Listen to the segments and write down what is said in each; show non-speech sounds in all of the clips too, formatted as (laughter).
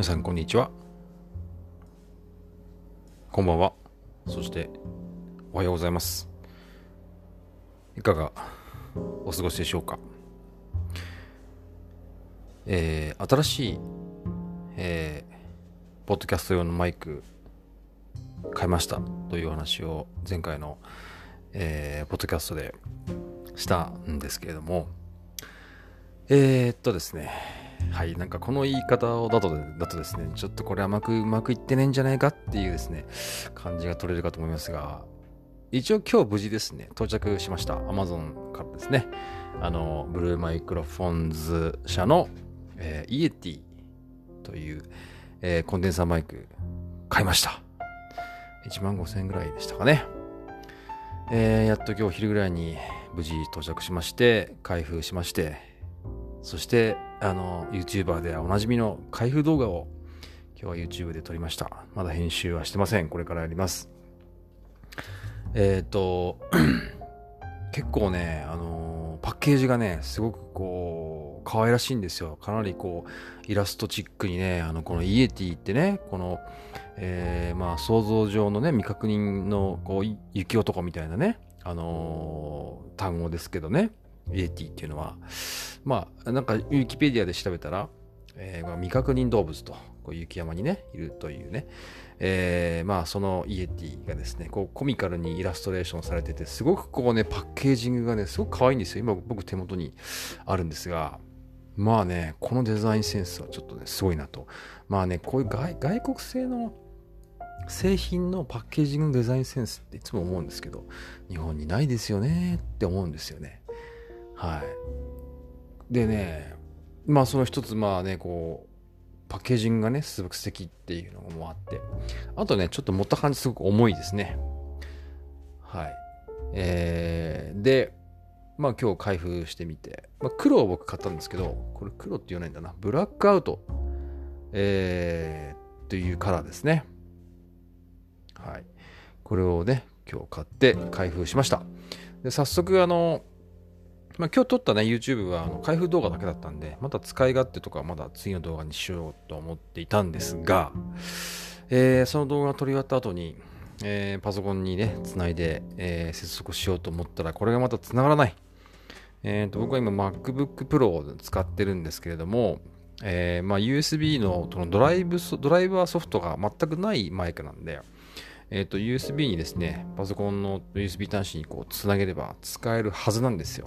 皆さんこんにちは。こんばんは。そしておはようございます。いかがお過ごしでしょうか。えー、新しい、えー、ポッドキャスト用のマイク買いました。という話を前回の、えー、ポッドキャストでしたんですけれども。えー、っとですね。はい、なんかこの言い方だとだとですね、ちょっとこれ甘くうまくいってねえんじゃないかっていうですね、感じが取れるかと思いますが、一応今日無事ですね、到着しました。Amazon からですね、あの、ブルーマイクロフォンズ社の、えー、イエティという、えー、コンデンサーマイク買いました。1万5000円ぐらいでしたかね。えー、やっと今日昼ぐらいに無事到着しまして、開封しまして、そしてあの YouTuber でおなじみの開封動画を今日は YouTube で撮りました。まだ編集はしてません。これからやります。えっ、ー、と結構ねあのパッケージがねすごくこう可愛らしいんですよ。かなりこうイラストチックにねあのこのイエティってねこのえー、まあ想像上のね未確認のこう雪男みたいなねあのー、単語ですけどね。イエティっていうのは、まあ、なんか、ウィキペディアで調べたら、えー、未確認動物と、こう雪山にね、いるというね、えー、まあ、そのイエティがですね、こう、コミカルにイラストレーションされてて、すごくこうね、パッケージングがね、すごく可愛いんですよ。今、僕手元にあるんですが、まあね、このデザインセンスはちょっとね、すごいなと。まあね、こういう外外国製の製品のパッケージングデザインセンスっていつも思うんですけど、日本にないですよねって思うんですよね。はい。でね、まあその一つまあね、こう、パッケージングがね、すごく素敵っていうのもあって、あとね、ちょっと持った感じすごく重いですね。はい。えー、で、まあ今日開封してみて、まあ、黒を僕買ったんですけど、これ黒って言わないんだな。ブラックアウト、えー、というカラーですね。はい。これをね、今日買って開封しました。で早速、あの、まあ、今日撮ったね、YouTube はあの開封動画だけだったんで、また使い勝手とかまだ次の動画にしようと思っていたんですが、えー、その動画が撮り終わった後に、えー、パソコンにね、つないで、えー、接続しようと思ったら、これがまたつながらない。えーと、僕は今 MacBook Pro を使ってるんですけれども、えーまあ、USB ののドライブドライバーソフトが全くないマイクなんで、えっ、ー、と、USB にですね、パソコンの USB 端子にこう、つなげれば使えるはずなんですよ。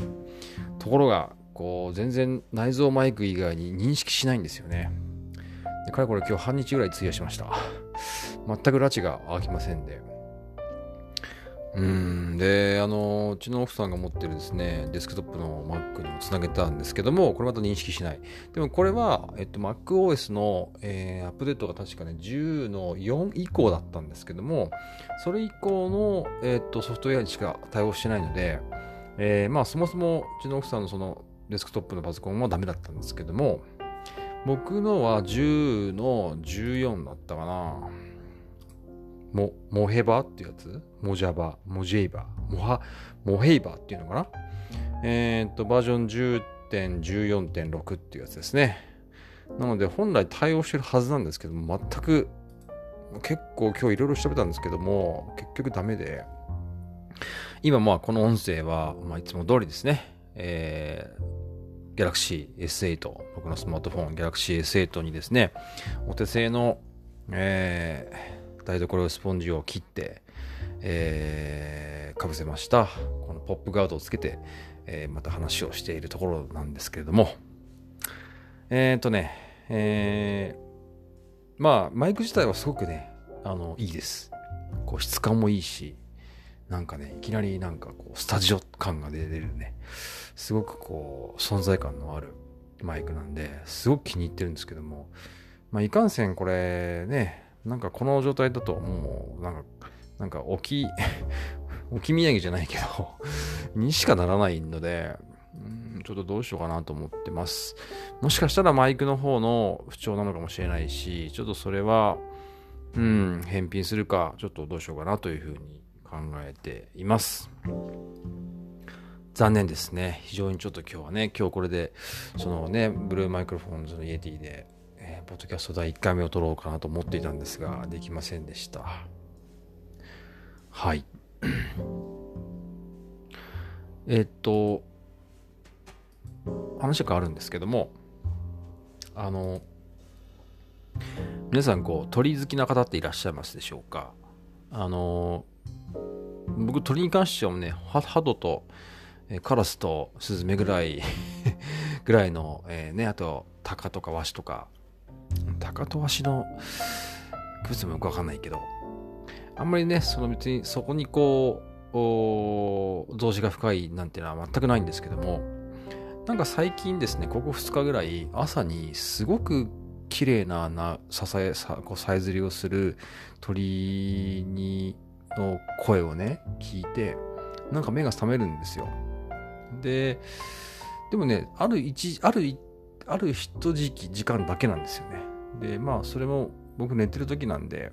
ところが、こう、全然内蔵マイク以外に認識しないんですよね。で、かれこれ今日半日ぐらい費やしました。全く拉致が開きませんで。うん、で、あの、うちの奥さんが持ってるですね、デスクトップの Mac にもつなげたんですけども、これまた認識しない。でもこれは、えっと、MacOS の、えー、アップデートが確かね、10の4以降だったんですけども、それ以降の、えっと、ソフトウェアにしか対応してないので、えー、まあ、そもそもうちの奥さんのそのデスクトップのパソコンはダメだったんですけども、僕のは10の14だったかな。モ、モヘバってやつ？モジャバ、モジェイバ、モハ、モヘイバ？っていうのかな？えっ、と、バージョン10.14.6っていうやつですね。なので、本来対応してるはずなんですけども、全く、結構今日いろいろ調べたんですけども、結局ダメで、今まあこの音声は、まあ、いつも通りですね、えー、Galaxy S8、僕のスマートフォン Galaxy S8 にですね、お手製の、えー、台所スポンジを切って、えー、かぶせました。このポップガードをつけて、えー、また話をしているところなんですけれども、えっ、ー、とね、えー、まあ、マイク自体はすごくね、あの、いいです。こう、質感もいいし、なんかね、いきなりなんかこう、スタジオ感が出てるね、すごくこう、存在感のあるマイクなんで、すごく気に入ってるんですけども、まあ、いかんせんこれね、なんかこの状態だともう、なんか、なんか置き、置き土産じゃないけど (laughs) にしかならないので、ちょっとどうしようかなと思ってます。もしかしたらマイクの方の不調なのかもしれないし、ちょっとそれは、うん、返品するか、ちょっとどうしようかなというふうに考えています。残念ですね。非常にちょっと今日はね、今日これで、そのね、ブルーマイクロフォンズのイエティで、ポッドキャスト第1回目を撮ろうかなと思っていたんですが、できませんでした。はい。(coughs) えっと、話が変わるんですけども、あの、皆さん、こう、鳥好きな方っていらっしゃいますでしょうか？あの、僕、鳥に関してはね、ハドと、カラスとスズメぐらい (laughs) ぐらいの、えー、ね、あと、タカとかワシとか、タカとワシの区別もよくわかんないけど、あんまりね、その別にそこにこう、動詞が深いなんていうのは全くないんですけども、なんか最近ですね、ここ2日ぐらい朝にすごく綺麗ななささえさこうさえずりをする鳥にの声をね、聞いて、なんか目が覚めるんですよ。で、でもね、ある一、ある、ある一時期、時間だけなんですよね。で、まあ、それも僕寝てる時なんで、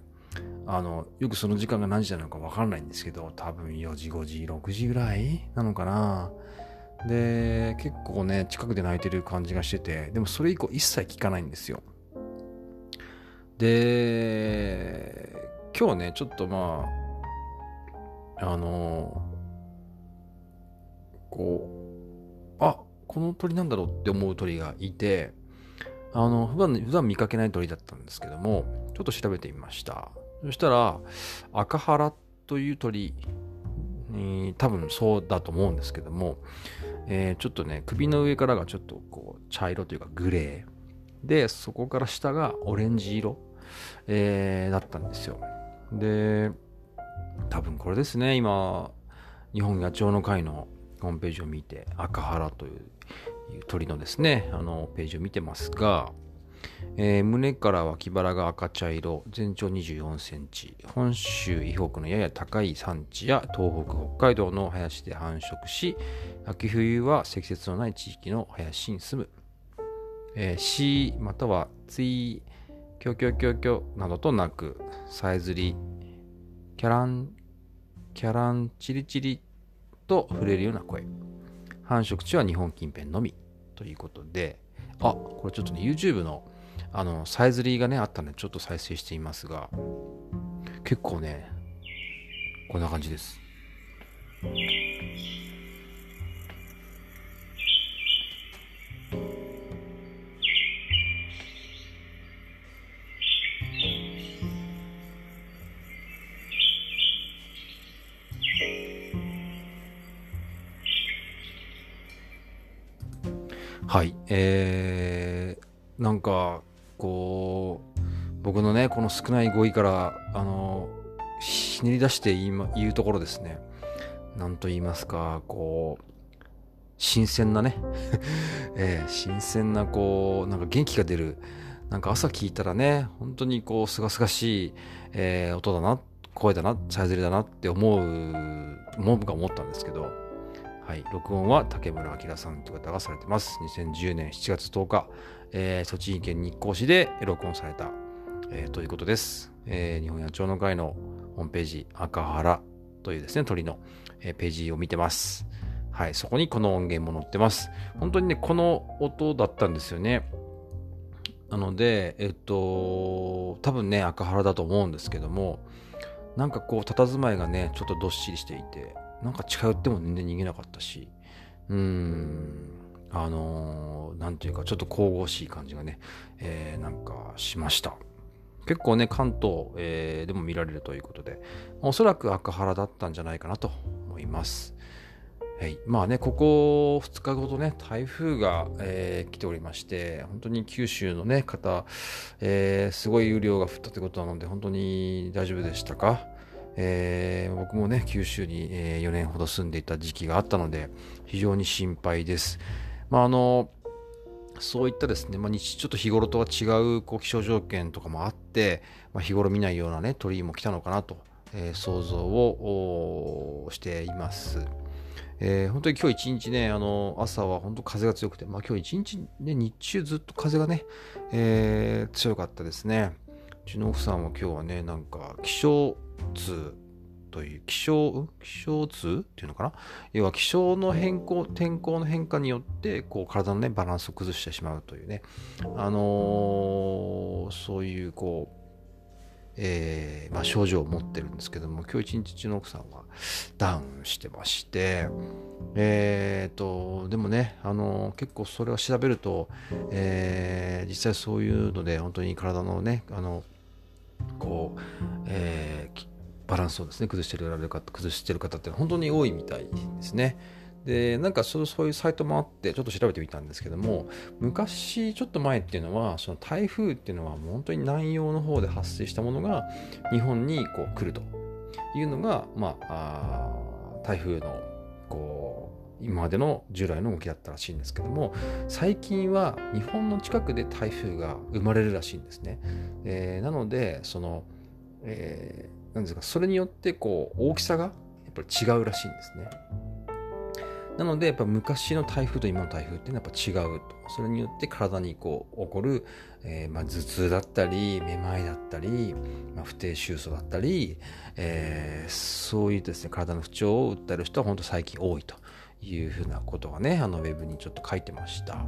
あの、よくその時間が何時なのかわかんないんですけど、多分4時、5時、6時ぐらいなのかな。で、結構ね、近くで泣いてる感じがしてて、でもそれ以降一切聞かないんですよ。で、今日ね、ちょっとまあ、あの、こう、あ、この鳥なんだろうって思う鳥がいて、あの、普段、普段見かけない鳥だったんですけども、ちょっと調べてみました。そしたら、赤原という鳥、に多分そうだと思うんですけども、えー、ちょっとね、首の上からがちょっとこう、茶色というかグレー。で、そこから下がオレンジ色、えー、だったんですよ。で、多分これですね、今、日本野鳥の会のホームページを見て、赤原という鳥のですね、あのページを見てますが、えー、胸から脇腹が赤茶色、全長24センチ、本州以北のやや高い山地や東北、北海道の林で繁殖し、秋冬は積雪のない地域の林に住む。えー、C またはツイ、キョキョキョキョなどとなく、さえずり、キャラン、キャランチリチリと触れるような声。繁殖地は日本近辺のみ。ということで、あ、これちょっとね、YouTube のあの、さえずりがね、あったんで、ちょっと再生していますが、結構ね、こんな感じです。はい。えー、なんか、こう、僕のね、この少ない語彙から、あの、ひねり出して言い、言うところですね。なんと言いますか、こう、新鮮なね、(laughs) えー、新鮮な、こう、なんか元気が出る、なんか朝聞いたらね、本当にこう、すがすがしい、えー、音だな、声だな、さえずりだなって思う、思うか思ったんですけど、はい、録音は竹村明さんという方がされてます。2010年7月10日、えー、栃木県日光市で録音された、えー、ということです。えー、日本野鳥の会のホームページ、赤原というですね、鳥の、え、ページを見てます。はい、そこにこの音源も載ってます。本当にね、この音だったんですよね。なので、えっと、多分ね、赤原だと思うんですけども、なんかこう、佇まいがね、ちょっとどっしりしていて、なんか近寄っても全然逃げなかったし、うーん、あのー、なんていうか、ちょっと神々しい感じがね、えー、なんかしました。結構ね、関東、えー、でも見られるということで、おそらく赤原だったんじゃないかなと思います。はい、まあね、ここ2日ごとね、台風が、えー、来ておりまして、本当に九州のね、方、えー、すごい雨量が降ったということなので、本当に大丈夫でしたか？えー、僕もね、九州に、えー、4年ほど住んでいた時期があったので、非常に心配です。まあ、あの、そういったですね、まあ、日ちょっと日頃とは違うこう気象条件とかもあって、まあ、日頃見ないようなね、鳥も来たのかなと、えー、想像をしています。えー、本当に今日一日ね、あの、朝は本当風が強くて、まあ今日一日ね、日中ずっと風がね、えー、強かったですね。うちの奥さんは今日はね、なんか気象痛という気象、気象痛っていうのかな？要は気象の変更、天候の変化によって、こう体のね、バランスを崩してしまうというね、あのー、そういう、こう、えー、まあ、症状を持ってるんですけども今日一日中の奥さんはダウンしてましてえーと、でもねあの結構それを調べると、えー、実際そういうので本当に体のねあのこう、えー、バランスをですね崩してる方崩してる方って本当に多いみたいですね。でなんかそういうサイトもあってちょっと調べてみたんですけども昔ちょっと前っていうのはその台風っていうのはもう本当に南洋の方で発生したものが日本にこう来るというのが、まあ、あ台風のこう今までの従来の動きだったらしいんですけども最近は日本の近くで台風が生まれるらしいんですね。えー、なのでその、えー、なんですかそれによってこう大きさがやっぱり違うらしいんですね。なので、やっぱ昔の台風と今の台風っていうのはやっぱ違うと。それによって体にこう起こる、えー、まあ頭痛だったり、めまいだったり、まあ、不定収穫だったり、えー、そういうですね、体の不調を訴える人は本当最近多いというふうなことがね、あのウェブにちょっと書いてました。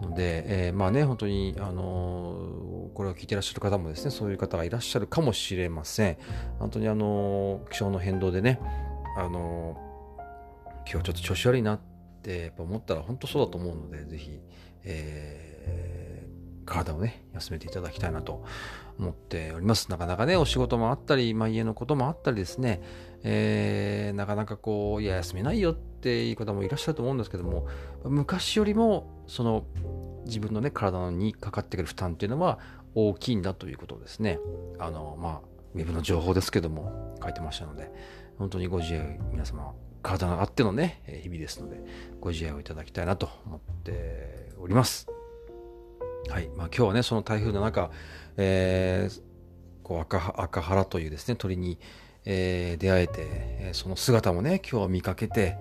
ので、えー、まあね、本当に、あのー、これを聞いてらっしゃる方もですね、そういう方がいらっしゃるかもしれません。本当にあのー、気象の変動でね、あの今日ちょっと調子悪いなってやっぱ思ったら本当そうだと思うので、ぜひ、えー、体をね、休めていただきたいなと思っております。なかなかね、お仕事もあったり、まあ、家のこともあったりですね、えー、なかなかこう、いや、休めないよってていう方もいらっしゃると思うんですけども、昔よりも、その、自分のね、体にかかってくる負担っていうのは大きいんだということですね。あの、まあ、ウェブの情報ですけども、書いてましたので、本当にご自愛皆様体があってのね、日々ですので、ご自愛をいただきたいなと思っております。はい。まあ今日はね、その台風の中、えー、こう赤赤原というですね、鳥に、えー、出会えて、えその姿もね、今日見かけて、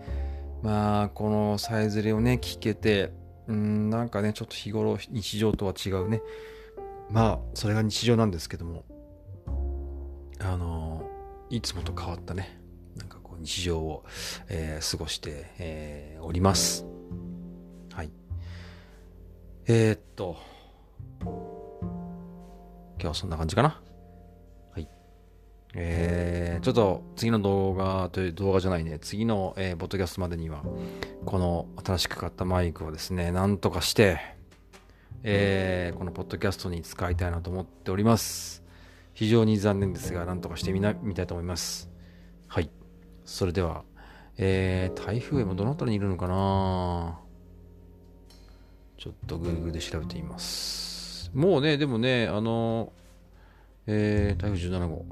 まあ、このさえずりをね、聞けて、うん、なんかね、ちょっと日頃、日常とは違うね、まあ、それが日常なんですけども、あの、いつもと変わったねなんかこう、日常を、えー、過ごして、えー、おります。はい。えー、っと、今日はそんな感じかな。はい。えー、ちょっと次の動画という動画じゃないね、次の、えー、ボッドキャストまでには、この新しく買ったマイクをですね、なんとかして、えー、このポッドキャストに使いたいなと思っております。非常に残念ですが、なんとかしてみな、みたいと思います。はい。それでは、えー、台風もどの辺りにいるのかな？ちょっと Google で調べてみます。もうね、でもね、あの、えー、台風17号、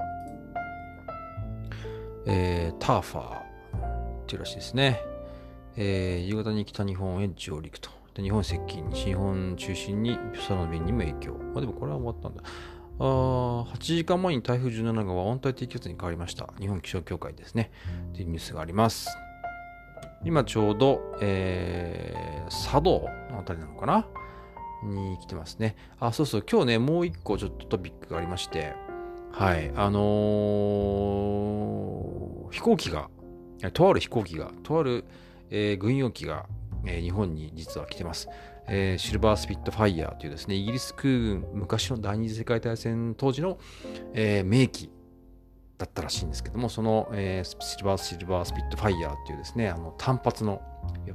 えー、ターファーっていうらしいですね。えー、夕方に北日本へ上陸と。で日本接近、西日本中心に空の便にも影響。まあでもこれは終わったんだ。あ8時間前に台風17号は温帯低気圧に変わりました。日本気象協会ですね。というニュースがあります。今ちょうど、えー、佐渡のあたりなのかな？に来てますね。あ、そうそう、今日ね、もう一個ちょっとトピックがありまして、はい、あのー、飛行機が、とある飛行機が、とある、えー、軍用機が、えー、日本に実は来てます。えー、シルバースピットファイヤーというですね、イギリス空軍、昔の第二次世界大戦当時の、え、名機だったらしいんですけども、その、え、シルバーシルバースピットファイヤーというですね、あの単発の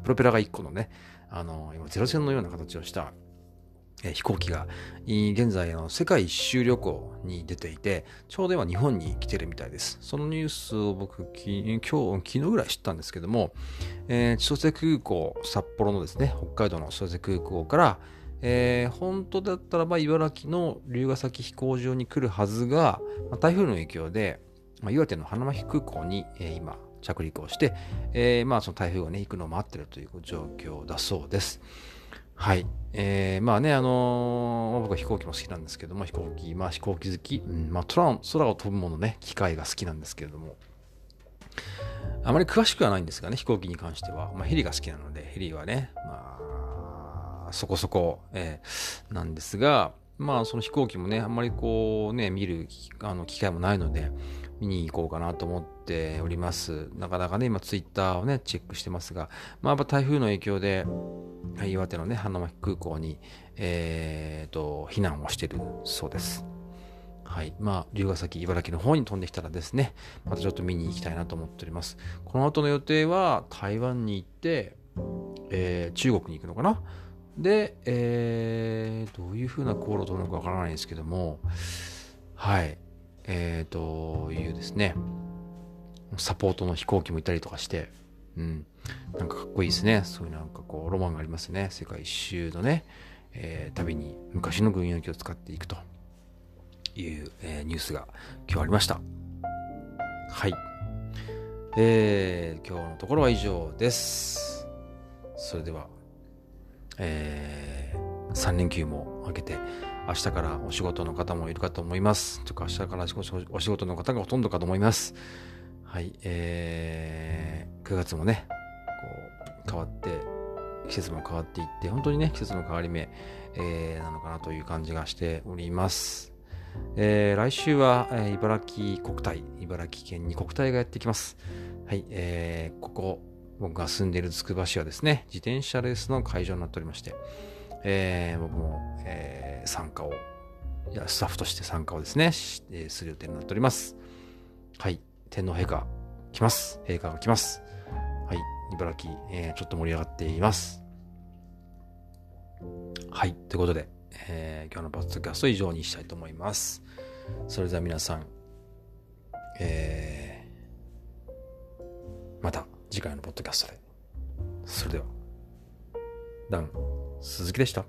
プロペラが1個のね、あの今ゼロ戦のような形をしたえ飛行機が現在の世界一周旅行に出ていて、ちょうど今日本に来てるみたいです。そのニュースを僕、今日、昨日ぐらい知ったんですけども、えー、千歳空港、札幌のですね、北海道の千歳空港から、えー、本当だったらば茨城の龍ヶ崎飛行場に来るはずが、まあ、台風の影響で、まあ、岩手の花巻空港に、えー、今着陸をして、えー、まあその台風がね、行くのを待ってるという状況だそうです。はい。えー、まあね、あのー、僕は飛行機も好きなんですけども、飛行機、まあ飛行機好き、うん、まあ空空を飛ぶものね、機械が好きなんですけれども、あまり詳しくはないんですがね、飛行機に関しては。まあヘリが好きなので、ヘリはね、まあ、そこそこ、えー、なんですが、まあその飛行機もね、あんまりこうね、見るあの機会もないので、見に行こうかなと思っております。なかなかね、今ツイッターをね、チェックしてますが、まあやっぱ台風の影響で、岩手のね、花巻空港に、えー、と、避難をしてるそうです。はい。まあ、龍ヶ崎、茨城の方に飛んできたらですね、またちょっと見に行きたいなと思っております。この後の予定は、台湾に行って、えー、中国に行くのかな？で、えー、どういう風な航路を取るのかわからないんですけども、はい。えー、というですね、サポートの飛行機もいたりとかして、うん。なんかかっこいいですね。そういうなんかこう、ロマンがありますね。世界一周のね、えー、旅に昔の軍用機を使っていくという、えー、ニュースが今日ありました。はい。えー、今日のところは以上です。それでは、えー、3連休も明けて、明日からお仕事の方もいるかと思います。とか、明日からお仕事の方がほとんどかと思います。はい、えー、9月もね、こう、変わって、季節も変わっていって、本当にね、季節の変わり目、えー、なのかなという感じがしております。えー、来週は、えー、茨城国体、茨城県に国体がやってきます。はい、えー、ここ、僕が住んでいるつくば市はですね、自転車レースの会場になっておりまして、えー、僕も、えー、参加を、いや、スタッフとして参加をですね、する予定になっております。はい、天皇陛下来ます。陛下が来ます。はい、茨城、えー、ちょっと盛り上がっています。はい、ということで、えー、今日のポッドキャスト以上にしたいと思います。それでは皆さん、えー、また次回のポッドキャストで。それでは、ダン、鈴木でした。